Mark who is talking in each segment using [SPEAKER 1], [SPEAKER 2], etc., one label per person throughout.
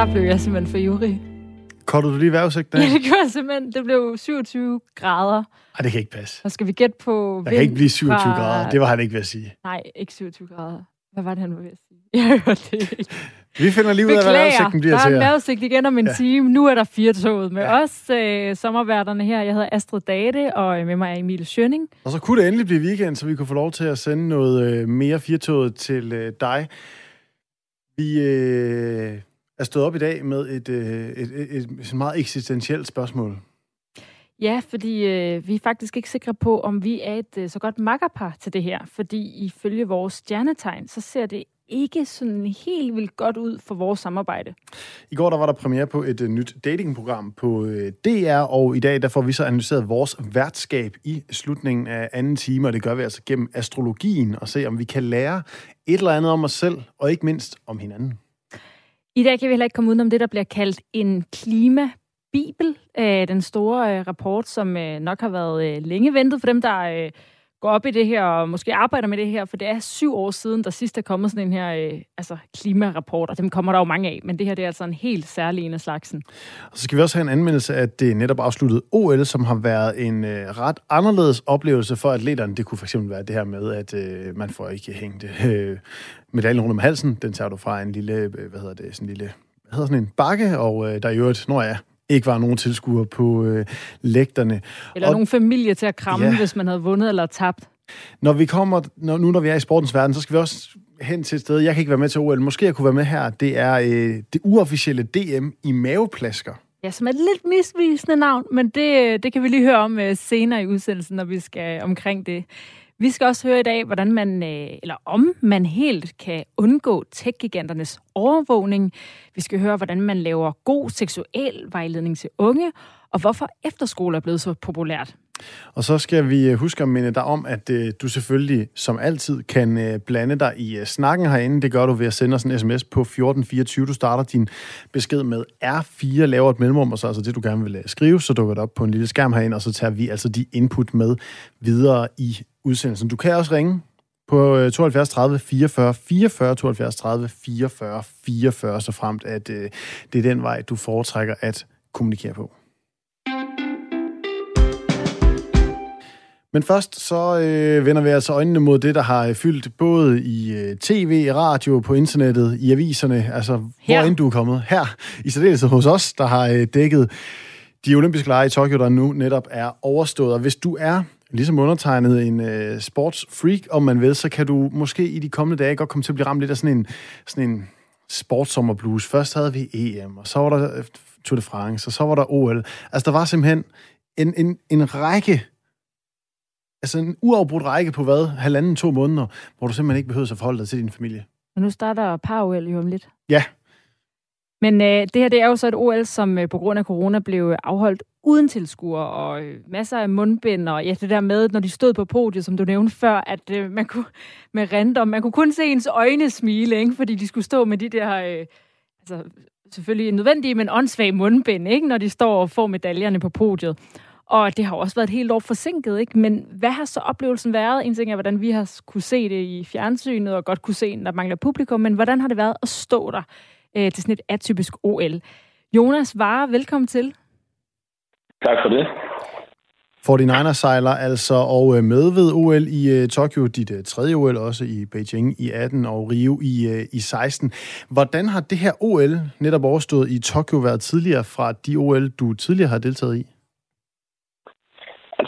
[SPEAKER 1] der blev jeg simpelthen for ivrig.
[SPEAKER 2] Kottede du lige vejrudsigten
[SPEAKER 1] Ja, det gjorde jeg simpelthen. Det blev 27 grader.
[SPEAKER 2] Ej, det kan ikke passe.
[SPEAKER 1] Og skal vi gætte på...
[SPEAKER 2] Der kan ikke blive 27
[SPEAKER 1] fra...
[SPEAKER 2] grader. Det var han ikke ved at sige.
[SPEAKER 1] Nej, ikke 27 grader. Hvad var det, han var ved at sige? Jeg hørte det ikke.
[SPEAKER 2] Vi finder lige ud af, hvad vejrudsigten bliver
[SPEAKER 1] der er
[SPEAKER 2] til
[SPEAKER 1] en vejrudsigt igen om en
[SPEAKER 2] Ja.
[SPEAKER 1] time. Nu er der firtoget med
[SPEAKER 2] Ja.
[SPEAKER 1] ja. os, øh, sommerværterne her. Jeg hedder Astrid Date, og med mig er Emil Schønning.
[SPEAKER 2] Og så kunne det endelig blive weekend, så vi kunne få lov til at sende noget øh, mere firtoget til øh, dig. Vi øh, er stået op i dag med et, øh, et, et, et, et meget eksistentielt spørgsmål.
[SPEAKER 1] Ja, fordi øh, vi er faktisk ikke sikre på, om vi er et øh, så godt makkerpar til det her. Fordi ifølge vores stjernetegn, så ser det ikke sådan helt vildt godt ud for vores samarbejde.
[SPEAKER 2] I går der var der premiere på et uh, nyt datingprogram på uh, DR, og i dag der får vi så analyseret vores værtskab i slutningen af anden time, og det gør vi altså gennem astrologien, og se om vi kan lære et eller andet om os selv, og ikke mindst om hinanden.
[SPEAKER 1] I dag kan vi heller ikke komme udenom det, der bliver kaldt en klimabibel. Bibel, den store øh, rapport, som øh, nok har været længe ventet for dem, der går op i det her og måske arbejder med det her, for det er syv år siden, der sidst er kommet sådan en her øh, altså klimarapport, og dem kommer der jo mange af, men det her det er altså en helt særlig en af slagsen.
[SPEAKER 2] Og så skal vi også have en anmeldelse af det netop afsluttede OL, som har været en øh, ret anderledes oplevelse for atleterne. Det kunne fx være det her med, at øh, man får ikke hængt øh, medaljen rundt om halsen. Den tager du fra en lille, øh, hvad hedder det, sådan en lille, hvad hedder sådan en bakke, og øh, der i øvrigt, når jeg ikke var nogen tilskuere på øh, lægterne.
[SPEAKER 1] Eller
[SPEAKER 2] Og-
[SPEAKER 1] nogen familie til at kramme,
[SPEAKER 2] Ja.
[SPEAKER 1] hvis man havde vundet eller tabt.
[SPEAKER 2] Når vi kommer, når, nu når vi er i sportens verden, så skal vi også hen til et sted, jeg kan ikke være med til OL, måske jeg kunne være med her, det er øh, det uofficielle DM i maveplasker.
[SPEAKER 1] Ja, som er et lidt misvisende navn, men det, det kan vi lige høre om øh, senere i udsendelsen, når vi skal omkring det. Vi skal også høre i dag, hvordan man, øh, eller om man helt kan undgå tech-giganternes overvågning. Vi skal høre, hvordan man laver god seksuel vejledning til unge, og hvorfor efterskole er blevet så populært.
[SPEAKER 2] Og så skal vi øh, huske at minde dig om, at øh, du selvfølgelig som altid kan blande dig i snakken herinde. Det gør du ved at sende os en sms på 1424. Du starter din besked med R4, laver et mellemrum, og så altså det, du gerne vil skrive, så dukker det op på en lille skærm herinde, og så tager vi altså de input med videre i udsendelsen. Du kan også ringe på øh, 72 30 44 44, 72 30 44 44, så fremt at øh, det er den vej, du foretrækker at kommunikere på. Men først så øh, vender vi altså øjnene mod det, der har øh, fyldt både i øh, tv, radio, på internettet, i aviserne, altså hvor end du er kommet. Her, i særdeleshed hos os, der har øh, dækket de olympiske lege i Tokyo, der nu netop er overstået. Og hvis du er ligesom undertegnet en øh, sportsfreak, om man vil, så kan du måske i de kommende dage godt komme til at blive ramt lidt af sådan en, sådan en sportssommerblues. Først havde vi EM, og så var der øh, Tour de France, og så var der OL. Altså, der var simpelthen en, en, en række altså en uafbrudt række på hvad? Halvanden, to måneder, hvor du simpelthen ikke behøver at forholde dig til din familie.
[SPEAKER 1] Og nu starter par jo om lidt.
[SPEAKER 2] Ja.
[SPEAKER 1] Men øh, det her det er jo så et OL, som øh, på grund af corona blev afholdt uden tilskuere, og øh, masser af mundbind, og ja, det der med, når de stod på podiet, som du nævnte før, at øh, man kunne med random, man kunne kun se ens øjne smile, ikke? fordi de skulle stå med de der, øh, altså selvfølgelig nødvendige, men åndssvage mundbind, ikke? når de står og får medaljerne på podiet. Og det har også været et helt år forsinket, ikke? Men hvad har så oplevelsen været? En ting er, hvordan vi har kunne se det i fjernsynet, og godt kunne se, at der mangler publikum, men hvordan har det været at stå der øh, til sådan et atypisk OL? Jonas Vare, velkommen til.
[SPEAKER 3] Tak for det.
[SPEAKER 2] 49ers sejler altså og øh, med ved OL i øh, Tokyo, dit øh, tredje OL også i Beijing i 18 og Rio i, i 16. Hvordan har det her OL netop overstået i Tokyo været tidligere fra de OL, du tidligere har deltaget i?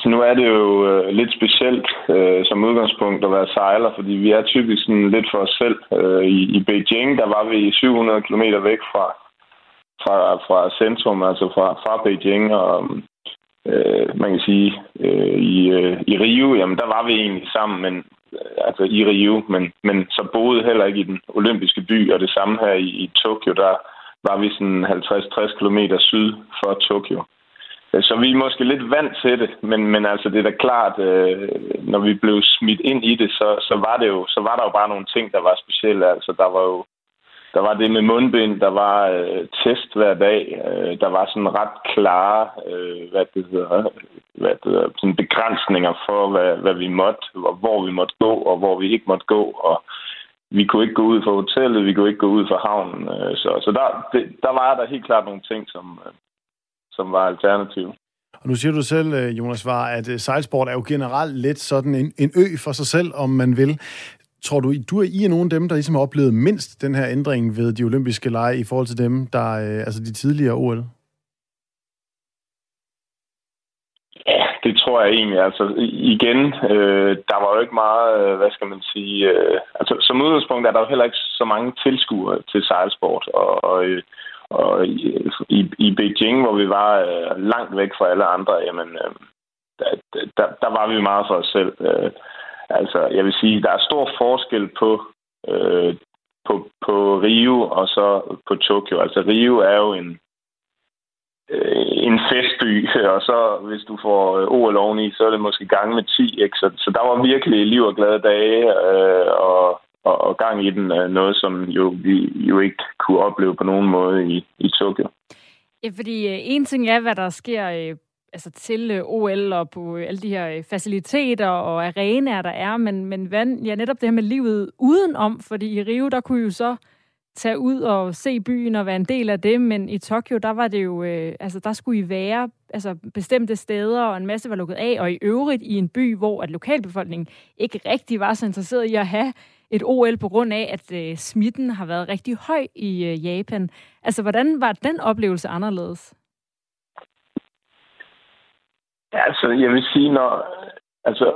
[SPEAKER 3] Altså nu er det jo øh, lidt specielt øh, som udgangspunkt at være sejler, fordi vi er typisk sådan lidt for os selv. Øh, i, I Beijing, der var vi 700 km væk fra, fra, fra centrum, altså fra, fra Beijing, og øh, man kan sige, øh, i, øh, i Rio, jamen der var vi egentlig sammen, men øh, altså i Rio, men, men så boede heller ikke i den olympiske by, og det samme her i, i Tokyo, der var vi sådan 50-60 km syd for Tokyo. Øh, så vi er måske lidt vant til det, men, men altså det er da klart, øh, når vi blev smidt ind i det, så, så, var det jo, så var der jo bare nogle ting, der var specielle. Altså der var jo der var det med mundbind, der var øh, test hver dag, øh, der var sådan ret klare øh, hvad det hedder, hvad det hedder, sådan begrænsninger for, hvad, hvad vi måtte, og hvor vi måtte gå, og hvor vi ikke måtte gå. Og vi kunne ikke gå ud fra hotellet, vi kunne ikke gå ud fra havnen. Øh, så så der, det, der var der helt klart nogle ting, som, øh, som var alternativ.
[SPEAKER 2] Og nu siger du selv, øh, Jonas Var, at sejlsport er jo generelt lidt sådan en, en ø for sig selv, om man vil. Tror du, du er I er nogle af dem, der ligesom har oplevet mindst den her ændring ved de olympiske lege i forhold til dem, der altså de tidligere OL?
[SPEAKER 3] Ja, det tror jeg egentlig. Altså igen, øh, der var jo ikke meget, øh, hvad skal man sige, øh, altså som udgangspunkt er der jo heller ikke så mange tilskuere til sejlsport, og, og, øh, og i, i, i Beijing, hvor vi var øh, langt væk fra alle andre, jamen, øh, der, der, der var vi meget for os selv. Øh, altså, jeg vil sige, der er stor forskel på, øh, på, på Rio og så på Tokyo. Altså Rio er jo en, øh, en festby, og så hvis du får øh, OL oveni, så er det måske gang med 10. Ikke? Så, så der var virkelig liv og glade dage, øh, og, og, og gang i den. er noget, som jo, vi jo ikke kunne opleve på nogen måde i, i Tokyo.
[SPEAKER 1] Ja, fordi øh, en ting er, hvad der sker øh, altså til OL og på alle de her faciliteter og arenaer, der er, men, men hvad, ja, netop det her med livet udenom, fordi i Rio, der kunne jo så tage ud og se byen og være en del af det, men i Tokyo, der var det jo, øh, altså der skulle I være altså bestemte steder, og en masse var lukket af, og i øvrigt i en by, hvor at lokalbefolkningen ikke rigtig var så interesseret i at have et OL på grund af, at øh, smitten har været rigtig høj i øh, Japan. Altså, hvordan var den oplevelse anderledes?
[SPEAKER 3] Ja, altså, jeg vil sige, når, altså,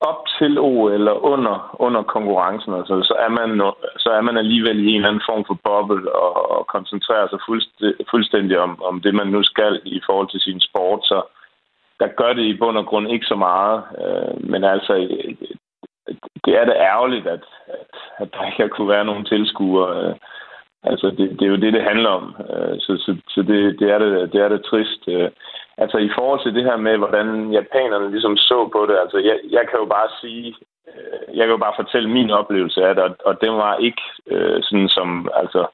[SPEAKER 3] op til OL eller under, under konkurrencen, altså, så, er man, så er man alligevel i en eller anden form for boble og, og koncentrerer sig fuldstændig, fuldstændig om, om det, man nu skal i forhold til sin sport. Så der gør det i bund og grund ikke så meget. Øh, men altså, det er da ærgerligt, at, at, at der ikke har kunne være nogen tilskuere. Øh, altså, det, det er jo det, det handler om. Øh, så så, så det, det, er det, det er det trist. Øh, Altså i forhold til det her med, hvordan japanerne ligesom så på det, altså jeg, jeg kan jo bare sige, øh, jeg kan jo bare fortælle min oplevelse af det, og, og den var ikke øh, sådan som, altså,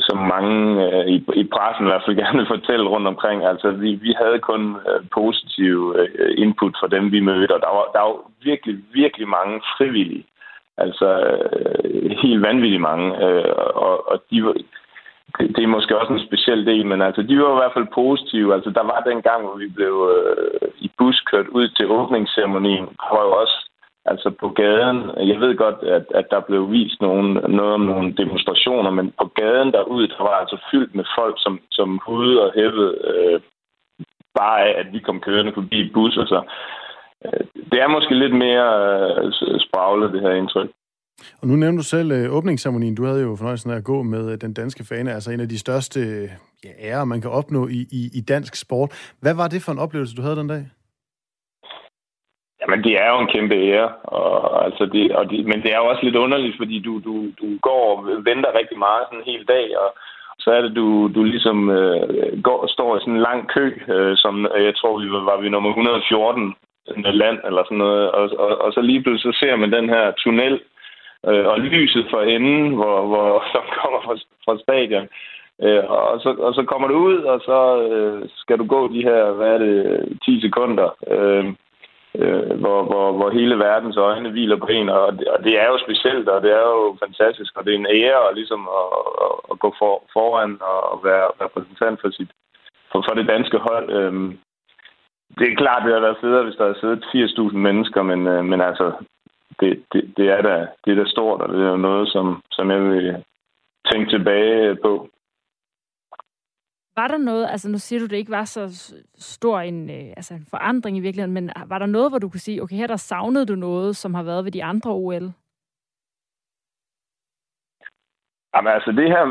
[SPEAKER 3] som mange øh, i, i pressen i hvert fald gerne vil fortælle rundt omkring. Altså vi, vi havde kun øh, positiv øh, input fra dem, vi mødte, og der var, der var virkelig, virkelig mange frivillige. Altså øh, helt vanvittigt mange. Øh, og, og de var, det, det er måske også en speciel del, men altså, de var i hvert fald positive. Altså, der var den gang, hvor vi blev øh, i bus kørt ud til åbningsceremonien, der var jo også altså på gaden. Jeg ved godt, at, at der blev vist nogen, noget om nogle demonstrationer, men på gaden derude, der var altså fyldt med folk, som, som hudede og hævede øh, bare af, at vi kom kørende forbi busser. Så altså. øh, det er måske lidt mere øh, spraglet, det her indtryk.
[SPEAKER 2] Og nu nævnte du selv øh, åbningsceremonien. Du havde jo fornøjelsen af at gå med øh, den danske fane, altså en af de største ja, ærer, man kan opnå i, i, i dansk sport. Hvad var det for en oplevelse, du havde den dag?
[SPEAKER 3] Jamen, det er jo en kæmpe ære, og, altså det, og det, men det er jo også lidt underligt, fordi du, du, du går og venter rigtig meget sådan en hel dag, og så er det, du, du ligesom øh, går, står i sådan en lang kø, øh, som jeg tror, vi var, var vi nummer 114 land, eller sådan noget, og, og, og så lige pludselig så ser man den her tunnel, øh, og lyset for enden, hvor, hvor, som kommer fra, fra stadion. Øh, og, så, og så kommer du ud, og så øh, skal du gå de her, hvad er det, 10 sekunder, øh, øh, hvor, hvor, hvor hele verdens øjne hviler på en, og det, og det er jo specielt, og det er jo fantastisk, og det er en ære at, ligesom at, at, at gå for, foran og være repræsentant for, sit, for, for det danske hold. Øh, det er klart, det har været federe, hvis der havde siddet 80.000 mennesker, men, øh, men altså, det, det, det, er da, det er da stort, og det er noget, som, som jeg vil tænke tilbage på.
[SPEAKER 1] Var der noget, altså nu siger du, det ikke var så stor en, øh, altså en forandring i virkeligheden, men var der noget, hvor du kunne sige, okay, her der savnede du noget, som har været ved de andre OL?
[SPEAKER 3] Jamen altså det her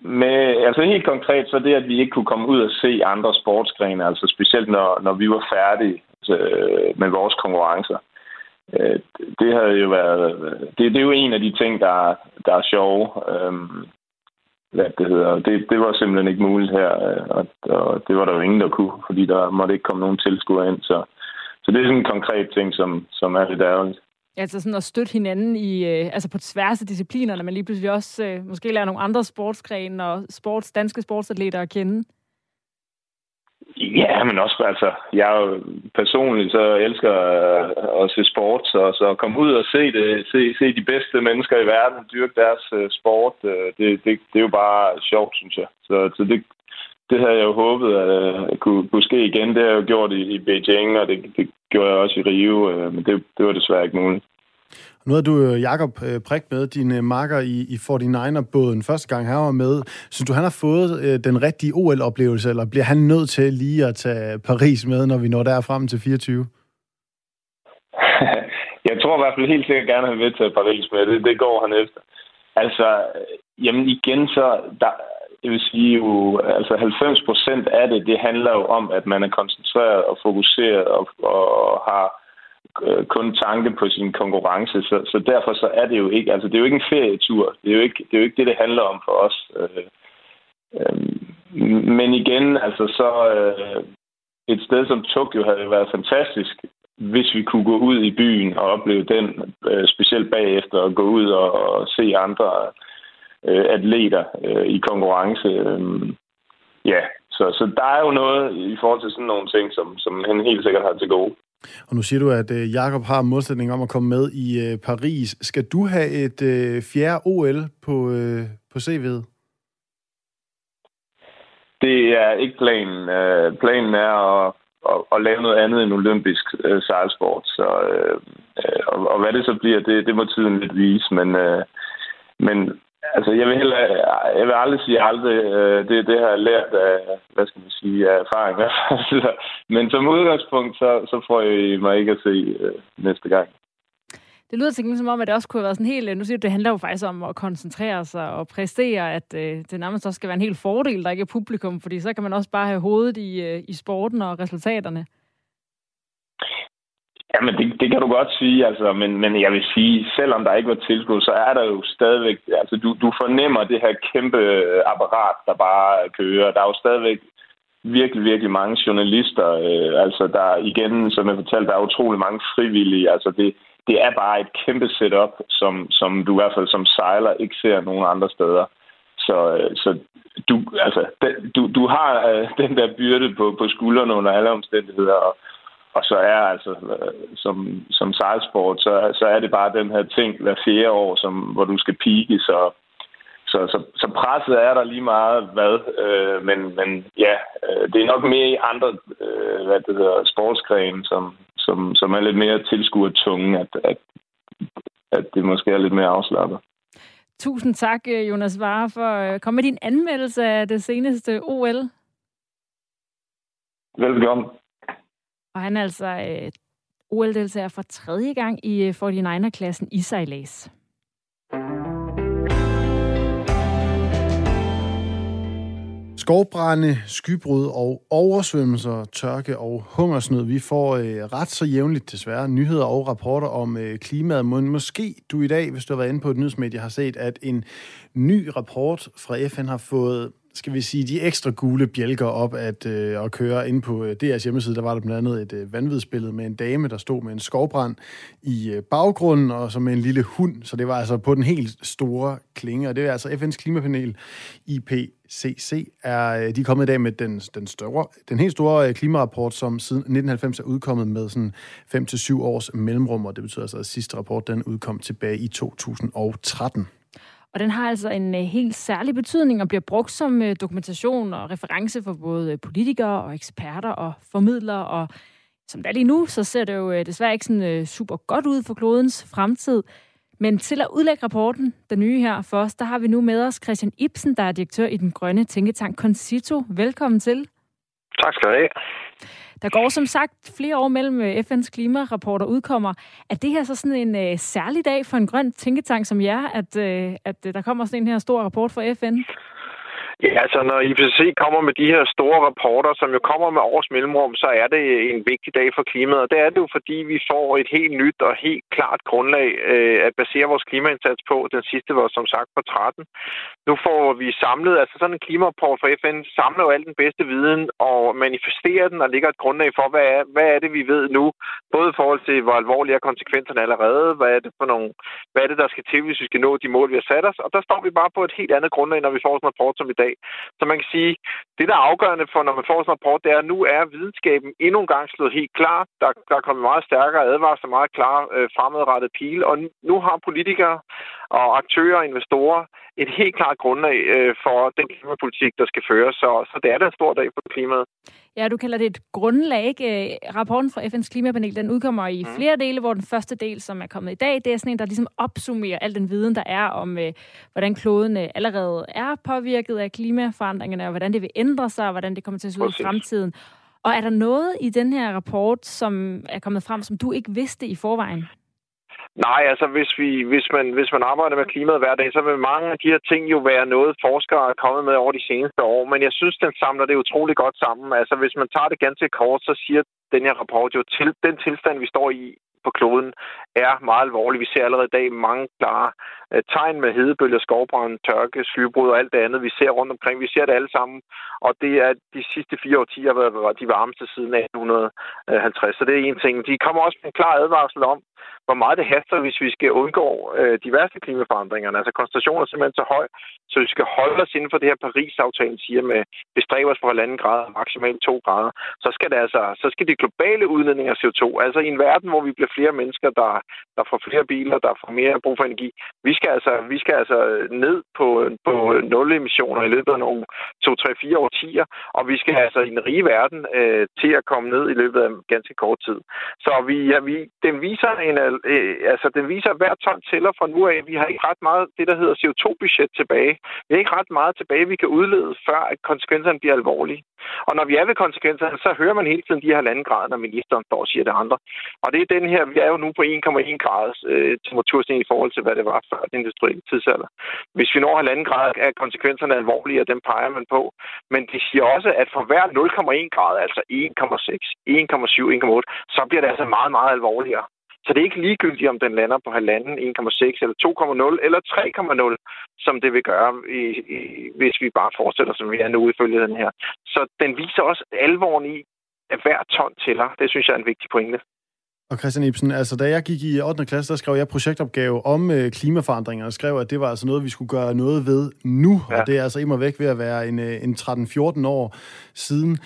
[SPEAKER 3] med, altså helt konkret, så det, at vi ikke kunne komme ud og se andre sportsgrene, altså specielt når, når vi var færdige altså, øh, med vores konkurrencer. Øh, det havde jo været... Øh, det, det er jo en af de ting, der, der er sjove. Øhm, hvad det hedder. Det, det var simpelthen ikke muligt her, øh, og, og det var der jo ingen, der kunne, fordi der måtte ikke komme nogen tilskuere ind. Så, så det er sådan en konkret ting, som, som er lidt ærgerligt.
[SPEAKER 1] Altså sådan at støtte hinanden i, øh, altså på tværs af disciplinerne, men lige pludselig også øh, måske lære nogle andre sportsgrene og sports, danske sportsatleter at kende.
[SPEAKER 3] Ja, men også altså, jeg er jo personligt så elsker øh, at se sport. Så, så komme ud og se, det, se, se de bedste mennesker i verden dyrke deres uh, sport, uh, det, det, det er jo bare sjovt, synes jeg. Så, så det, det havde jeg jo håbet at kunne, kunne ske igen. Det har jeg jo gjort i, i Beijing, og det, det gjorde jeg også i Rio, uh, men det, det var desværre ikke muligt.
[SPEAKER 2] Nu havde du øh, Jakob øh, Prik med, din øh, marker i, i 49er-båden, første gang han var med. Synes du, han har fået den rigtige OL-oplevelse, eller bliver han nødt til lige at tage Paris med, når vi når der frem til 24?
[SPEAKER 3] Jeg tror i hvert fald helt sikkert gerne, at han vil tage Paris med. Det, det går han efter. Altså, jamen igen så, der, jeg vil sige jo, altså 90 procent af det, det handler jo om, at man er koncentreret og fokuseret og, og har Øh, kun tanke på sin konkurrence. Så, så derfor så er det jo ikke, altså det er jo ikke en ferietur. Det er jo ikke det, er jo ikke det, det handler om for os. Øh, øh, men igen, altså så øh, et sted som Tokyo havde været fantastisk, hvis vi kunne gå ud i byen og opleve den, øh, specielt bagefter, og gå ud og, og se andre øh, atleter øh, i konkurrence. Øh, ja, så, så der er jo noget i forhold til sådan nogle ting, som, som han helt sikkert har til gode.
[SPEAKER 2] Og nu siger du, at øh, Jakob har modsætning om at komme med i øh, Paris. Skal du have et øh, fjerde OL på, øh, på CV'et?
[SPEAKER 3] Det er ikke planen. Øh, planen er at, at, at lave noget andet end olympisk øh, sejlsport. Så, øh, øh og, og hvad det så bliver, det, det må tiden lidt vise. Men, øh, men Altså, jeg vil, heller, jeg vil aldrig sige aldrig. Øh, det, det har jeg lært af, hvad skal man sige, af erfaring. Men som udgangspunkt, så, så får jeg mig ikke at se øh, næste gang.
[SPEAKER 1] Det lyder til som om, at det også kunne have været sådan helt... Øh, nu siger du, det handler jo faktisk om at koncentrere sig og præstere, at øh, det nærmest også skal være en helt fordel, der ikke er publikum, fordi så kan man også bare have hovedet i, øh, i sporten og resultaterne.
[SPEAKER 3] Jamen, det, det kan du godt sige, altså, men, men jeg vil sige, selvom der ikke var tilskud, så er der jo stadigvæk, altså du, du fornemmer det her kæmpe øh, apparat, der bare kører. Der er jo stadigvæk virkelig, virkelig mange journalister, øh, altså der igen, som jeg fortalte, der er utrolig mange frivillige, altså det, det er bare et kæmpe setup, som, som du i hvert fald som sejler ikke ser nogen andre steder. Så, øh, så du, altså, du, du har øh, den der byrde på, på skuldrene under alle omstændigheder, og, og så er altså, øh, som, som sejlsport, så, så er det bare den her ting hver fjerde år, som, hvor du skal pike, så, så, så, så presset er der lige meget hvad, øh, men, men ja, øh, det er nok mere i andre øh, hvad det hedder, sportsgrene, som, som, som er lidt mere tilskuer tunge, at, at, at det måske er lidt mere afslappet.
[SPEAKER 1] Tusind tak, øh, Jonas Vare, for at komme med din anmeldelse af det seneste OL.
[SPEAKER 3] Velkommen.
[SPEAKER 1] Og han er altså øh, OL-deltager for tredje gang i øh, 49er-klassen i sejlads.
[SPEAKER 2] Skovbrænde, skybrud og oversvømmelser, tørke og hungersnød. Vi får øh, ret så jævnligt desværre nyheder og rapporter om øh, klimaet. Men måske du i dag, hvis du har været inde på et nyhedsmedie, har set, at en ny rapport fra FN har fået skal vi sige, de ekstra gule bjælker op at, øh, at køre ind på øh, DR's hjemmeside. Der var der blandt andet et øh, vanvidsbillede med en dame, der stod med en skovbrand i øh, baggrunden, og så med en lille hund. Så det var altså på den helt store klinge, og det er altså FN's klimapanel, IPCC, er, øh, de er kommet i dag med den, den, større, den helt store øh, klimarapport, som siden 1990 er udkommet med sådan 5-7 års mellemrum, og det betyder altså, at sidste rapport den udkom tilbage i 2013.
[SPEAKER 1] Og den har altså en øh, helt særlig betydning og bliver brugt som øh, dokumentation og reference for både øh, politikere og eksperter og formidlere. Og som det er lige nu, så ser det jo desværre ikke sådan super godt ud for klodens fremtid. Men til at udlægge rapporten, den nye her for os, der har vi nu med os Christian Ibsen, der er direktør i den grønne tænketank Concito. Velkommen til.
[SPEAKER 4] Tak skal du have.
[SPEAKER 1] Der går som sagt flere år mellem øh, FN's klimarapporter udkommer. Er det her så sådan en øh, særlig dag for en grøn tænketank som jer, at, øh, at øh, der kommer sådan en her stor rapport fra FN?
[SPEAKER 4] Ja, altså når IPCC kommer med de her store rapporter, som jo kommer med års mellemrum, så er det en vigtig dag for klimaet. Og det er det jo, fordi vi får et helt nyt og helt klart grundlag øh, at basere vores klimaindsats på. Den sidste var som sagt på 13. Nu får vi samlet, altså sådan en klimarapport fra FN, samler jo al den bedste viden og manifesterer den og ligger et grundlag for, hvad er, hvad er det, vi ved nu? Både i forhold til, hvor alvorlige er konsekvenserne allerede, hvad er det for nogle, hvad er det, der skal til, hvis vi skal nå de mål, vi har sat os? Og der står vi bare på et helt andet grundlag, når vi får sådan en rapport som i dag dag. Så man kan sige, det der er afgørende for, når man får sådan en rapport, det er, at nu er videnskaben endnu en gang slået helt klar. Der, der er kommet meget stærkere advarsler, meget klar øh, fremadrettet pil, og nu har politikere og aktører og investorer et helt klart grundlag øh, for den klimapolitik, der skal føres. Så, så det er da en stor dag for klimaet.
[SPEAKER 1] Ja, du kalder det et grundlag. Ikke? Rapporten fra FN's klimapanel, den udkommer i mm. flere dele, hvor den første del, som er kommet i dag, det er sådan en, der ligesom opsummerer al den viden, der er om, øh, hvordan kloden øh, allerede er påvirket af klimaforandringerne, og hvordan det vil ændre sig, og hvordan det kommer til at se ud i fremtiden. Og er der noget i den her rapport, som er kommet frem, som du ikke vidste i forvejen?
[SPEAKER 4] Nej, altså hvis, vi, hvis, man, hvis man arbejder med klimaet hver dag, så vil mange af de her ting jo være noget, forskere er kommet med over de seneste år. Men jeg synes, den samler det utrolig godt sammen. Altså hvis man tager det ganske kort, så siger den her rapport jo til den tilstand, vi står i på kloden, er meget alvorlig. Vi ser allerede i dag mange klare øh, tegn med hedebølger, skovbrand, tørke, skybrud og alt det andet, vi ser rundt omkring. Vi ser det alle sammen, og det er de sidste fire årtier har været de varmeste siden 1850. Så det er en ting. De kommer også med en klar advarsel om, hvor meget det haster, hvis vi skal undgå øh, de værste klimaforandringer. Altså koncentrationen er simpelthen så høj, så vi skal holde os inden for det her Paris-aftalen siger med bestræbe os på halvanden grad og maksimalt to grader. Så skal, det altså, så skal de globale udledninger af CO2, altså i en verden, hvor vi bliver flere mennesker, der, der får flere biler, der får mere brug for energi, vi skal altså, vi skal altså ned på, på nul emissioner i løbet af nogle 2-3-4 årtier, og vi skal altså i den rige verden øh, til at komme ned i løbet af ganske kort tid. Så vi, ja, vi, den viser en øh, altså den viser, at hver ton tæller fra nu af. Vi har ikke ret meget det, der hedder CO2-budget tilbage. Vi har ikke ret meget tilbage, vi kan udlede, før at konsekvenserne bliver alvorlige. Og når vi er ved konsekvenserne, så hører man hele tiden de her landgrader, når ministeren står og siger det andre. Og det er den her, vi er jo nu på 1,1 graders øh, temperaturstigning i forhold til, hvad det var før den industrielle tidsalder. Hvis vi når halvanden grad, er konsekvenserne alvorlige, og dem peger man på. Men de siger også, at for hver 0,1 grad, altså 1,6, 1,7, 1,8, så bliver det altså meget, meget alvorligere. Så det er ikke ligegyldigt, om den lander på halvanden, 1,6 eller 2,0 eller 3,0, som det vil gøre, i, i, hvis vi bare fortsætter, som vi er nu ifølge den her. Så den viser også alvoren i, at hver ton tæller. Det synes jeg er en vigtig pointe.
[SPEAKER 2] Og Christian Ibsen, altså da jeg gik i 8. klasse, der skrev jeg projektopgave om øh, klimaforandringer, og skrev, at det var altså noget, vi skulle gøre noget ved nu, ja. og det er altså immer væk ved at være en, øh, en 13-14 år siden.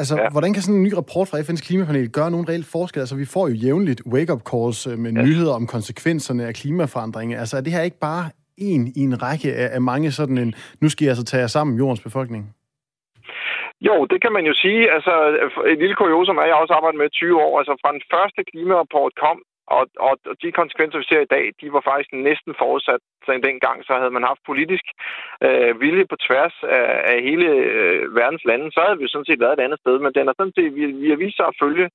[SPEAKER 2] Altså, ja. hvordan kan sådan en ny rapport fra FN's klimapanel gøre nogen reelt forskel? Altså, vi får jo jævnligt wake-up calls øh, med ja. nyheder om konsekvenserne af klimaforandringer. Altså, er det her ikke bare en i en række af, af mange sådan en, nu skal jeg altså tage jer sammen, jordens befolkning?
[SPEAKER 4] Jo, det kan man jo sige. Altså, et lille kuriosum er, at jeg også arbejdet med 20 år. Altså, fra den første klimarapport kom, og, og de konsekvenser, vi ser i dag, de var faktisk næsten forudsat dengang, så havde man haft politisk øh, vilje på tværs af, af hele øh, verdens lande, så havde vi sådan set været et andet sted. Men den er sådan set, vi, vi har vist sig at følge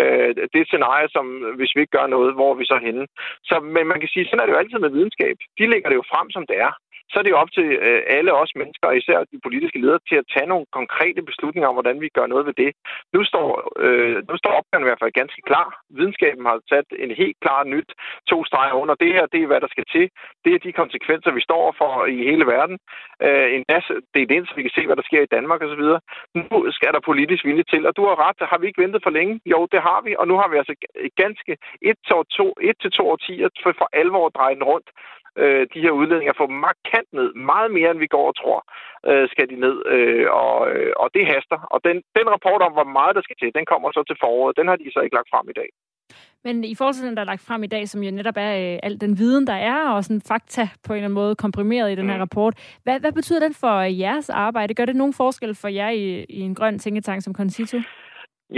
[SPEAKER 4] øh, det scenarie, som hvis vi ikke gør noget, hvor vi så henne. Så, men man kan sige, sådan er det jo altid med videnskab. De lægger det jo frem, som det er så er det jo op til øh, alle os mennesker, og især de politiske ledere, til at tage nogle konkrete beslutninger om, hvordan vi gør noget ved det. Nu står, øh, nu står opgaven i hvert fald ganske klar. Videnskaben har sat en helt klar nyt to streger under. Det her, det er, hvad der skal til. Det er de konsekvenser, vi står for i hele verden. Øh, en masse, det er det, så vi kan se, hvad der sker i Danmark osv. Nu skal der politisk vilje til, og du har ret, har vi ikke ventet for længe? Jo, det har vi, og nu har vi altså ganske et til to, et til to årtier for, for alvor at dreje den rundt øh, de her udledninger få markant ned. Meget mere, end vi går og tror, øh, skal de ned. Øh, og, øh, og det haster. Og den, den rapport om, hvor meget der skal til, den kommer så til foråret. Den har de så ikke lagt frem i dag.
[SPEAKER 1] Men i forhold til den, der er lagt frem i dag, som jo netop er øh, al den viden, der er, og sådan fakta på en eller anden måde komprimeret i den her mm. rapport, hvad, hvad betyder den for jeres arbejde? Gør det nogen forskel for jer i, i en grøn tænketank som Concito?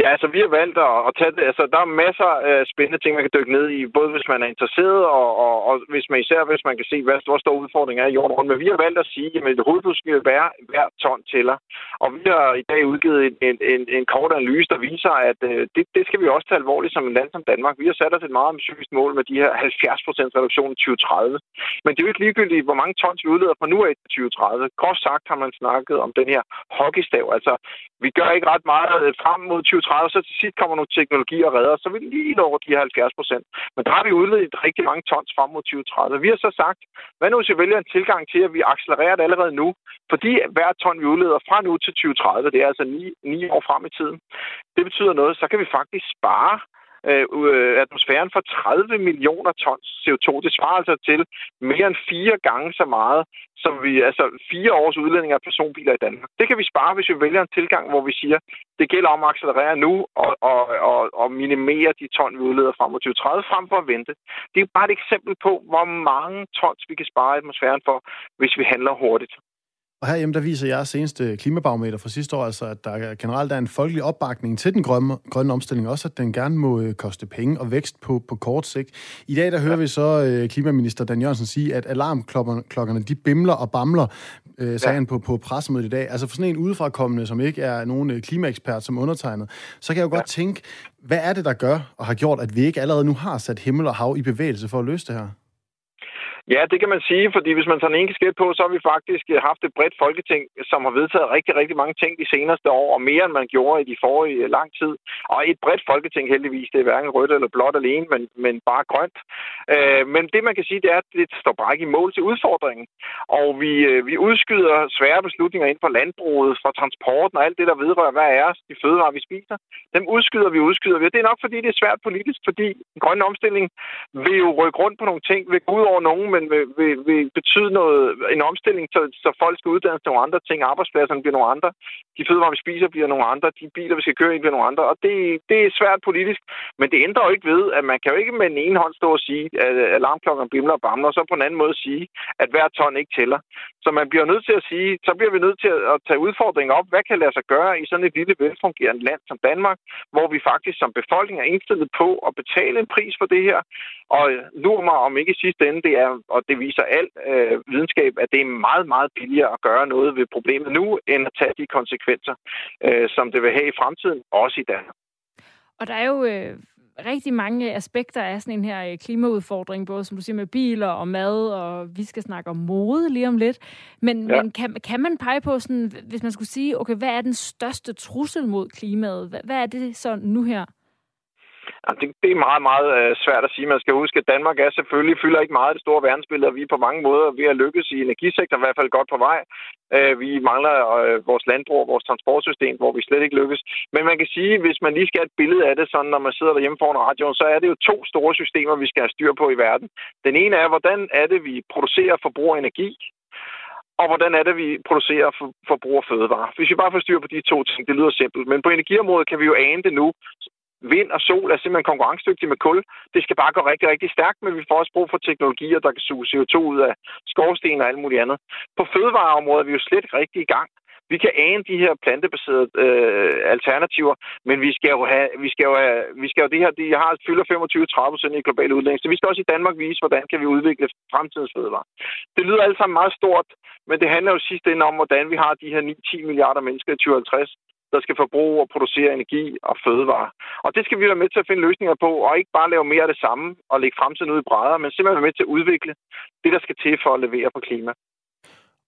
[SPEAKER 4] Ja, altså vi har valgt at at tage det. Altså der er masser af spændende ting, man kan dykke ned i, både hvis man er interesseret, og, og, og hvis man især hvis man kan se, hvad, hvor stor udfordringer er i jorden rundt. Men vi har valgt at sige, at hovedet skal være hver ton tæller. Og vi har i dag udgivet en, en, en, en kort analyse, der viser, at øh, det, det skal vi også tage alvorligt som et land som Danmark. Vi har sat os et meget ambitiøst mål med de her 70% reduktion i 2030. Men det er jo ikke ligegyldigt, hvor mange tons vi udleder fra nu af til 2030. Kort sagt har man snakket om den her hockeystav. Altså, vi gør ikke ret meget frem mod 2030, så til sidst kommer nogle teknologier og redder, så vi lige over de 70 procent. Men der har vi udledt rigtig mange tons frem mod 2030. Vi har så sagt, hvad nu hvis vi vælger en tilgang til, at vi accelererer det allerede nu? Fordi hver ton, vi udleder fra nu til 2030, det er altså ni, ni år frem i tiden. Det betyder noget, så kan vi faktisk spare Øh, øh, atmosfæren for 30 millioner tons CO2. Det svarer altså til mere end fire gange så meget, som vi, altså fire års udledning af personbiler i Danmark. Det kan vi spare, hvis vi vælger en tilgang, hvor vi siger, det gælder om at accelerere nu og, og, og, og minimere de ton, vi udleder frem mod 2030, frem for at vente. Det er bare et eksempel på, hvor mange tons vi kan spare atmosfæren for, hvis vi handler hurtigt.
[SPEAKER 2] Og herhjemme, der viser jeres seneste klimabarometer fra sidste år, altså, at der generelt er en folkelig opbakning til den grønne, grønne omstilling, også at den gerne må øh, koste penge og vækst på, på kort sigt. I dag, der hører ja. vi så øh, klimaminister Dan Jørgensen sige, at alarmklokkerne, de bimler og bamler, øh, sagde ja. han på, på pressemødet i dag. Altså for sådan en udefrakommende, som ikke er nogen øh, klimaekspert som undertegnet, så kan jeg jo ja. godt tænke, hvad er det, der gør og har gjort, at vi ikke allerede nu har sat himmel og hav i bevægelse for at løse det her?
[SPEAKER 4] Ja, det kan man sige, fordi hvis man tager en enkelt skridt på, så har vi faktisk øh, haft et bredt folketing, som har vedtaget rigtig, rigtig mange ting de seneste år, og mere end man gjorde i de forrige øh, lang tid. Og et bredt folketing heldigvis, det er hverken rødt eller blåt alene, men, men bare grønt. Øh, men det man kan sige, det er, at det står bare ikke i mål til udfordringen. Og vi, øh, vi udskyder svære beslutninger inden for landbruget, for transporten og alt det, der vedrører, hvad er de fødevarer, vi spiser. Dem udskyder vi, udskyder vi. Og det er nok, fordi det er svært politisk, fordi en grøn omstilling vil jo rykke rundt på nogle ting, vil gå ud over nogen, men vil, vil, vil betyde noget, en omstilling, så, så folk skal uddannes til nogle andre ting. Arbejdspladserne bliver nogle andre. De fødevarer, vi spiser, bliver nogle andre. De biler, vi skal køre i, bliver nogle andre. Og det, det er svært politisk. Men det ændrer jo ikke ved, at man kan jo ikke med den ene hånd stå og sige, at alarmklokken bimler og bamler, og så på en anden måde sige, at hver ton ikke tæller. Så man bliver nødt til at sige, så bliver vi nødt til at tage udfordringen op. Hvad kan lade sig gøre i sådan et lille velfungerende land som Danmark, hvor vi faktisk som befolkning er indstillet på at betale en pris for det her? Og nu mig om ikke i sidste ende, det er, og det viser al øh, videnskab, at det er meget, meget billigere at gøre noget ved problemet nu, end at tage de konsekvenser, øh, som det vil have i fremtiden, også i Danmark.
[SPEAKER 1] Og der er jo øh, rigtig mange aspekter af sådan en her øh, klimaudfordring, både som du siger med biler og mad, og vi skal snakke om mode lige om lidt. Men, ja. men kan, kan man pege på, sådan, hvis man skulle sige, okay, hvad er den største trussel mod klimaet? Hvad, hvad er det så nu her?
[SPEAKER 4] Altså, det, det er meget, meget øh, svært at sige. Man skal huske, at Danmark er selvfølgelig fylder ikke meget det store verdensbillede, og vi er på mange måder ved at lykkes i energisektoren, i hvert fald godt på vej. Øh, vi mangler øh, vores landbrug, vores transportsystem, hvor vi slet ikke lykkes. Men man kan sige, hvis man lige skal have et billede af det, sådan når man sidder derhjemme foran radioen, så er det jo to store systemer, vi skal have styr på i verden. Den ene er, hvordan er det, vi producerer og forbruger energi, og hvordan er det, vi producerer og forbruger fødevarer. Hvis vi bare får styr på de to ting, det lyder simpelt. Men på energiområdet kan vi jo ane det nu vind og sol er simpelthen konkurrencedygtige med kul. Det skal bare gå rigtig, rigtig stærkt, men vi får også brug for teknologier, der kan suge CO2 ud af skorsten og alt muligt andet. På fødevareområdet er vi jo slet ikke rigtig i gang. Vi kan ane de her plantebaserede øh, alternativer, men vi skal jo have, vi skal jo have, vi skal jo det her, de har fylder 25-30% i global udlænding, så vi skal også i Danmark vise, hvordan kan vi udvikle fremtidens fødevarer. Det lyder alt sammen meget stort, men det handler jo sidst ende om, hvordan vi har de her 9-10 milliarder mennesker i 2050, der skal forbruge og producere energi og fødevare. Og det skal vi være med til at finde løsninger på, og ikke bare lave mere af det samme og lægge fremtiden ud i brædder, men simpelthen være med til at udvikle det, der skal til for at levere på klima.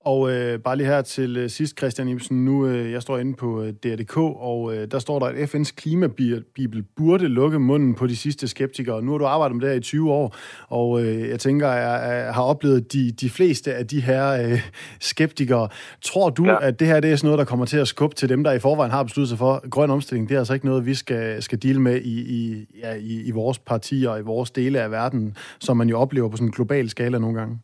[SPEAKER 2] Og øh, bare lige her til øh, sidst, Christian Ibsen, nu øh, jeg står inde på øh, DRDK, og øh, der står der, at FN's klimabibel burde lukke munden på de sidste skeptikere. Nu har du arbejdet med det her i 20 år, og øh, jeg tænker, jeg, jeg har oplevet de, de fleste af de her øh, skeptikere. Tror du, ja. at det her det er sådan noget, der kommer til at skubbe til dem, der i forvejen har besluttet sig for grøn omstilling? Det er altså ikke noget, vi skal, skal dele med i, i, ja, i, i vores partier og i vores dele af verden, som man jo oplever på sådan en global skala nogle gange.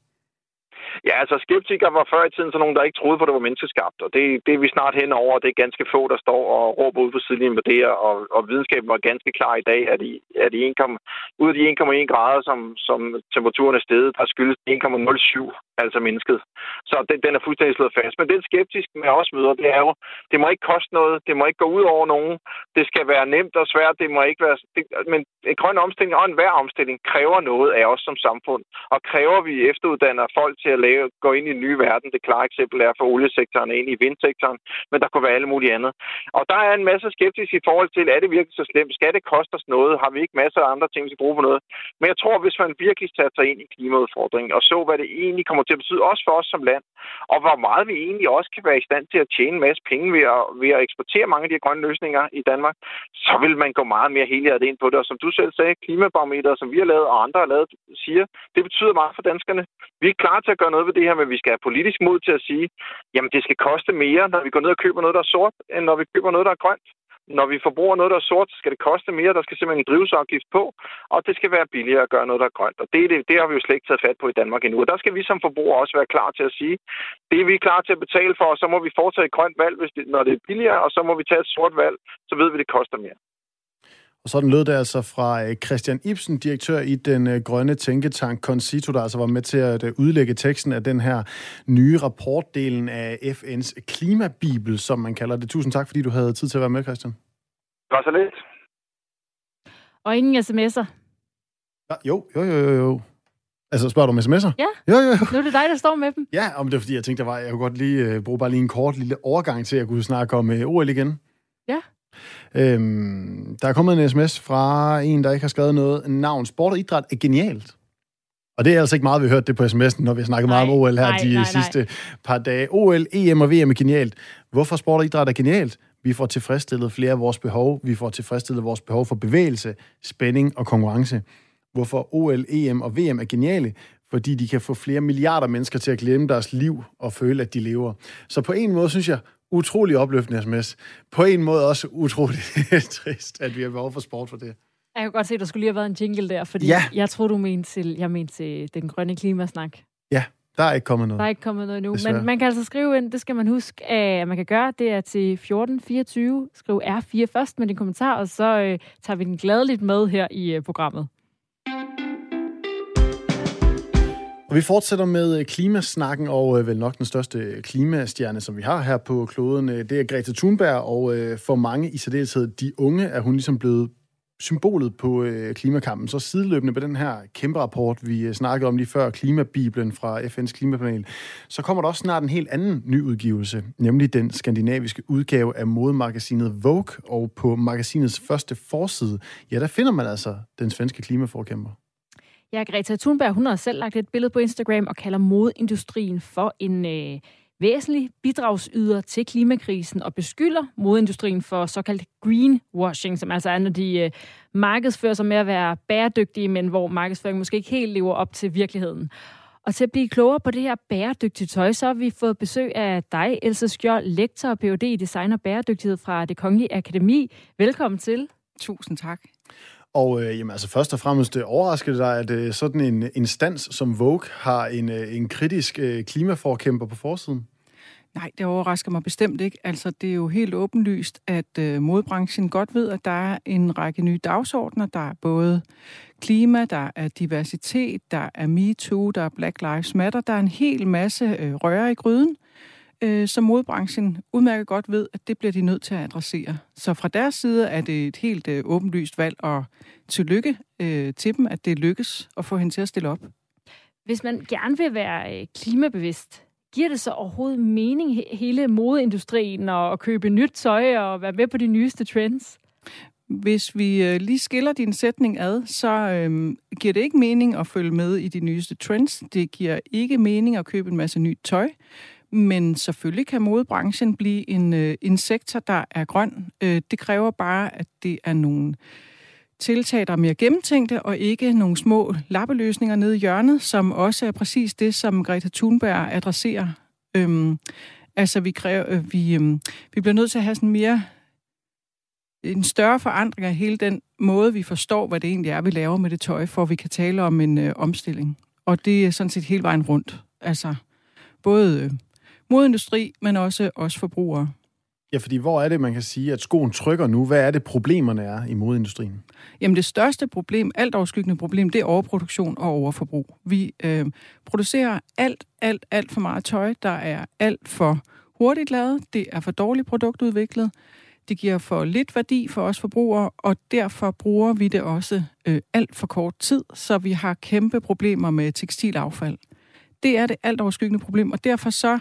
[SPEAKER 4] Ja, altså skeptikere var før i tiden sådan nogen, der ikke troede på, at det var menneskeskabt. Og det, det er vi snart hen over. Det er ganske få, der står og råber ud på sidelinjen med det her. Og, og videnskaben var ganske klar i dag, at, i, at i 1, ud af de 1,1 grader, som, som temperaturen er steget, der skyldes 1,07 altså mennesket. Så den, den er fuldstændig slået fast. Men den skeptisk med os møder, det er jo, det må ikke koste noget, det må ikke gå ud over nogen, det skal være nemt og svært, det må ikke være... Det, men en grøn omstilling og en hver omstilling kræver noget af os som samfund, og kræver vi efteruddanner folk til at lave, gå ind i en ny verden. Det klare eksempel er for oliesektoren ind i vindsektoren, men der kunne være alle mulige andet. Og der er en masse skeptisk i forhold til, er det virkelig så slemt? Skal det koste os noget? Har vi ikke masser af andre ting, vi skal bruge på noget? Men jeg tror, hvis man virkelig satte sig ind i klimaudfordringen og så, hvad det egentlig kommer til at betyde, også for os som land, og hvor meget vi egentlig også kan være i stand til at tjene en masse penge ved at, ved at eksportere mange af de grønne løsninger i Danmark, så vil man gå meget mere helhjertet ind på det. Og som du selv sagde, klimabarometer, som vi har lavet og andre har lavet, siger, det betyder meget for danskerne. Vi er klar til at gøre noget ved det her, men vi skal have politisk mod til at sige, jamen det skal koste mere, når vi går ned og køber noget, der er sort, end når vi køber noget, der er grønt når vi forbruger noget, der er sort, så skal det koste mere. Der skal simpelthen en drivhusafgift på, og det skal være billigere at gøre noget, der er grønt. Og det, det, det har vi jo slet ikke taget fat på i Danmark endnu. Og der skal vi som forbrugere også være klar til at sige, det er vi klar til at betale for, og så må vi foretage et grønt valg, hvis det, når det er billigere, og så må vi tage et sort valg, så ved vi, det koster mere.
[SPEAKER 2] Og sådan lød det altså fra øh, Christian Ibsen, direktør i den øh, grønne tænketank Concito, der altså var med til at øh, udlægge teksten af den her nye rapportdelen af FN's klimabibel, som man kalder det. Tusind tak, fordi du havde tid til at være med, Christian.
[SPEAKER 4] Det var så lidt.
[SPEAKER 1] Og ingen sms'er.
[SPEAKER 2] Ja, jo, jo, jo, jo, jo. Altså, spørger du om sms'er?
[SPEAKER 1] Ja.
[SPEAKER 2] Jo, jo, jo.
[SPEAKER 1] Nu er det dig, der står med dem.
[SPEAKER 2] Ja, om det er fordi, jeg tænkte, der var, jeg kunne godt lige uh, bruge bare lige en kort lille overgang til at kunne snakke om uh, OL igen.
[SPEAKER 1] Ja.
[SPEAKER 2] Øhm, der er kommet en sms fra en, der ikke har skrevet noget. Navn, sport og idræt er genialt. Og det er altså ikke meget, vi har hørt det på sms'en, når vi har snakket nej, meget om OL her
[SPEAKER 1] nej,
[SPEAKER 2] de
[SPEAKER 1] nej,
[SPEAKER 2] sidste nej. par dage. OL, EM og VM er genialt. Hvorfor sport og idræt er genialt? Vi får tilfredsstillet flere af vores behov. Vi får tilfredsstillet vores behov for bevægelse, spænding og konkurrence. Hvorfor OL, EM og VM er geniale? Fordi de kan få flere milliarder mennesker til at glemme deres liv og føle, at de lever. Så på en måde synes jeg, utrolig opløftende sms. På en måde også utrolig trist, at vi har behov for sport for det.
[SPEAKER 1] Jeg kan godt se, at der skulle lige have været en jingle der, fordi
[SPEAKER 2] Ja.
[SPEAKER 1] jeg tror du mente til, jeg mente til den grønne klimasnak.
[SPEAKER 2] Ja, der er ikke kommet noget.
[SPEAKER 1] Der er ikke kommet noget endnu.
[SPEAKER 2] Desværre.
[SPEAKER 1] Men man kan altså skrive ind, det skal man huske, at man kan gøre. Det er til 1424. Skriv R4 først med din kommentar, og så øh, tager vi den gladeligt med her i øh, programmet.
[SPEAKER 2] Og vi fortsætter med øh, klimasnakken, og øh, vel nok den største øh, klimastjerne, som vi har her på kloden, det er Greta Thunberg, og for mange i særdeleshed de unge, er hun ligesom blevet symbolet på klimakampen. Så sideløbende med den her kæmpe rapport, vi snakkede om lige før, Klimabibelen fra FN's klimapanel, så kommer der også snart en helt anden ny udgivelse, nemlig den skandinaviske udgave af modemagasinet Vogue, og på magasinets første forside, ja, der finder man altså den svenske klimaforkæmper.
[SPEAKER 1] Ja, Greta Thunberg, hun har selv lagt et billede på Instagram og kalder modeindustrien for en øh, væsentlig bidragsyder til klimakrisen og beskylder modeindustrien for såkaldt greenwashing, som altså er, når de øh, markedsfører sig med at være bæredygtige, men hvor markedsføringen måske ikke helt lever op til virkeligheden. Og til at blive klogere på det her bæredygtige tøj, så har vi fået besøg af dig, Else Skjold, lektor og Ph.D. i design og bæredygtighed fra det Kongelige Akademi. Velkommen til.
[SPEAKER 5] Tusind tak.
[SPEAKER 2] Og øh, jamen, altså først og fremmest øh, det overraskede dig, at øh, sådan en instans som Vogue har en, øh, en kritisk øh, klimaforkæmper på forsiden?
[SPEAKER 5] Nej, det overrasker mig bestemt ikke. Altså, det er jo helt åbenlyst, at øh, modbranchen godt ved, at der er en række nye dagsordner. Der er både klima, der er diversitet, der er MeToo, der er Black Lives Matter. Der er en hel masse øh, røre i gryden, øh, som modbranchen udmærket godt ved, at det bliver de nødt til at adressere. Så fra deres side er det et helt øh, åbenlyst valg, og tillykke øh, til dem, at det lykkes at få hende til at stille op.
[SPEAKER 1] Hvis man gerne vil være øh, klimabevidst, giver det så overhovedet mening, he- hele modeindustrien, og at købe nyt tøj og være med på de nyeste trends?
[SPEAKER 5] Hvis vi øh, lige skiller din sætning ad, så øh, giver det ikke mening at følge med i de nyeste trends. Det giver ikke mening at købe en masse nyt tøj. Men selvfølgelig kan modebranchen blive en, øh, en sektor, der er grøn. Øh, det kræver bare, at det er nogle tiltag, der er mere gennemtænkte, og ikke nogle små lappeløsninger nede i hjørnet, som også er præcis det, som Greta Thunberg adresserer. Øhm, altså, vi, kræver, øh, vi, øh, vi bliver nødt til at have sådan mere en større forandring af hele den måde, vi forstår, hvad det egentlig er, vi laver med det tøj, for vi kan tale om en øh, omstilling. Og det er sådan set hele vejen rundt. Altså, både øh, modindustri, men også os forbrugere.
[SPEAKER 2] Ja, fordi hvor er det, man kan sige, at skoen trykker nu? Hvad er det, problemerne er i modeindustrien?
[SPEAKER 5] Jamen det største problem, alt overskyggende problem, det er overproduktion og overforbrug. Vi øh, producerer alt, alt, alt for meget tøj, der er alt for hurtigt lavet, det er for dårligt produktudviklet, det giver for lidt værdi for os forbrugere, og derfor bruger vi det også øh, alt for kort tid, så vi har kæmpe problemer med tekstilaffald. Det er det alt overskyggende problem, og derfor så,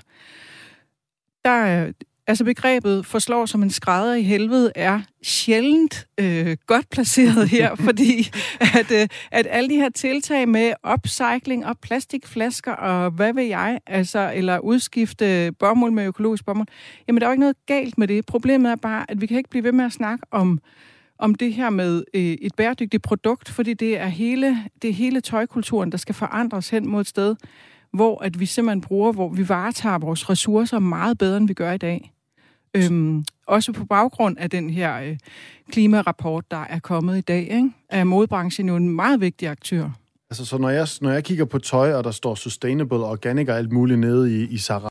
[SPEAKER 5] der er, altså begrebet forslår som en skrædder i helvede er sjældent øh, godt placeret her, fordi at, øh, at alle de her tiltag med upcycling og plastikflasker og hvad ved jeg, altså, eller udskifte bomuld med økologisk bomuld, jamen der er jo ikke noget galt med det. Problemet er bare, at vi kan ikke blive ved med at snakke om om det her med øh, et bæredygtigt produkt, fordi det er hele det er hele tøjkulturen, der skal forandres hen mod et sted, hvor at vi simpelthen bruger, hvor vi varetager vores ressourcer meget bedre, end vi gør i dag. Øhm, også på baggrund af den her øh, klimarapport, der er kommet i dag, ikke? er modebranchen jo en meget vigtig aktør.
[SPEAKER 2] Altså, så når jeg, når jeg kigger på tøj, og der står sustainable, organic og alt muligt nede i, i Zara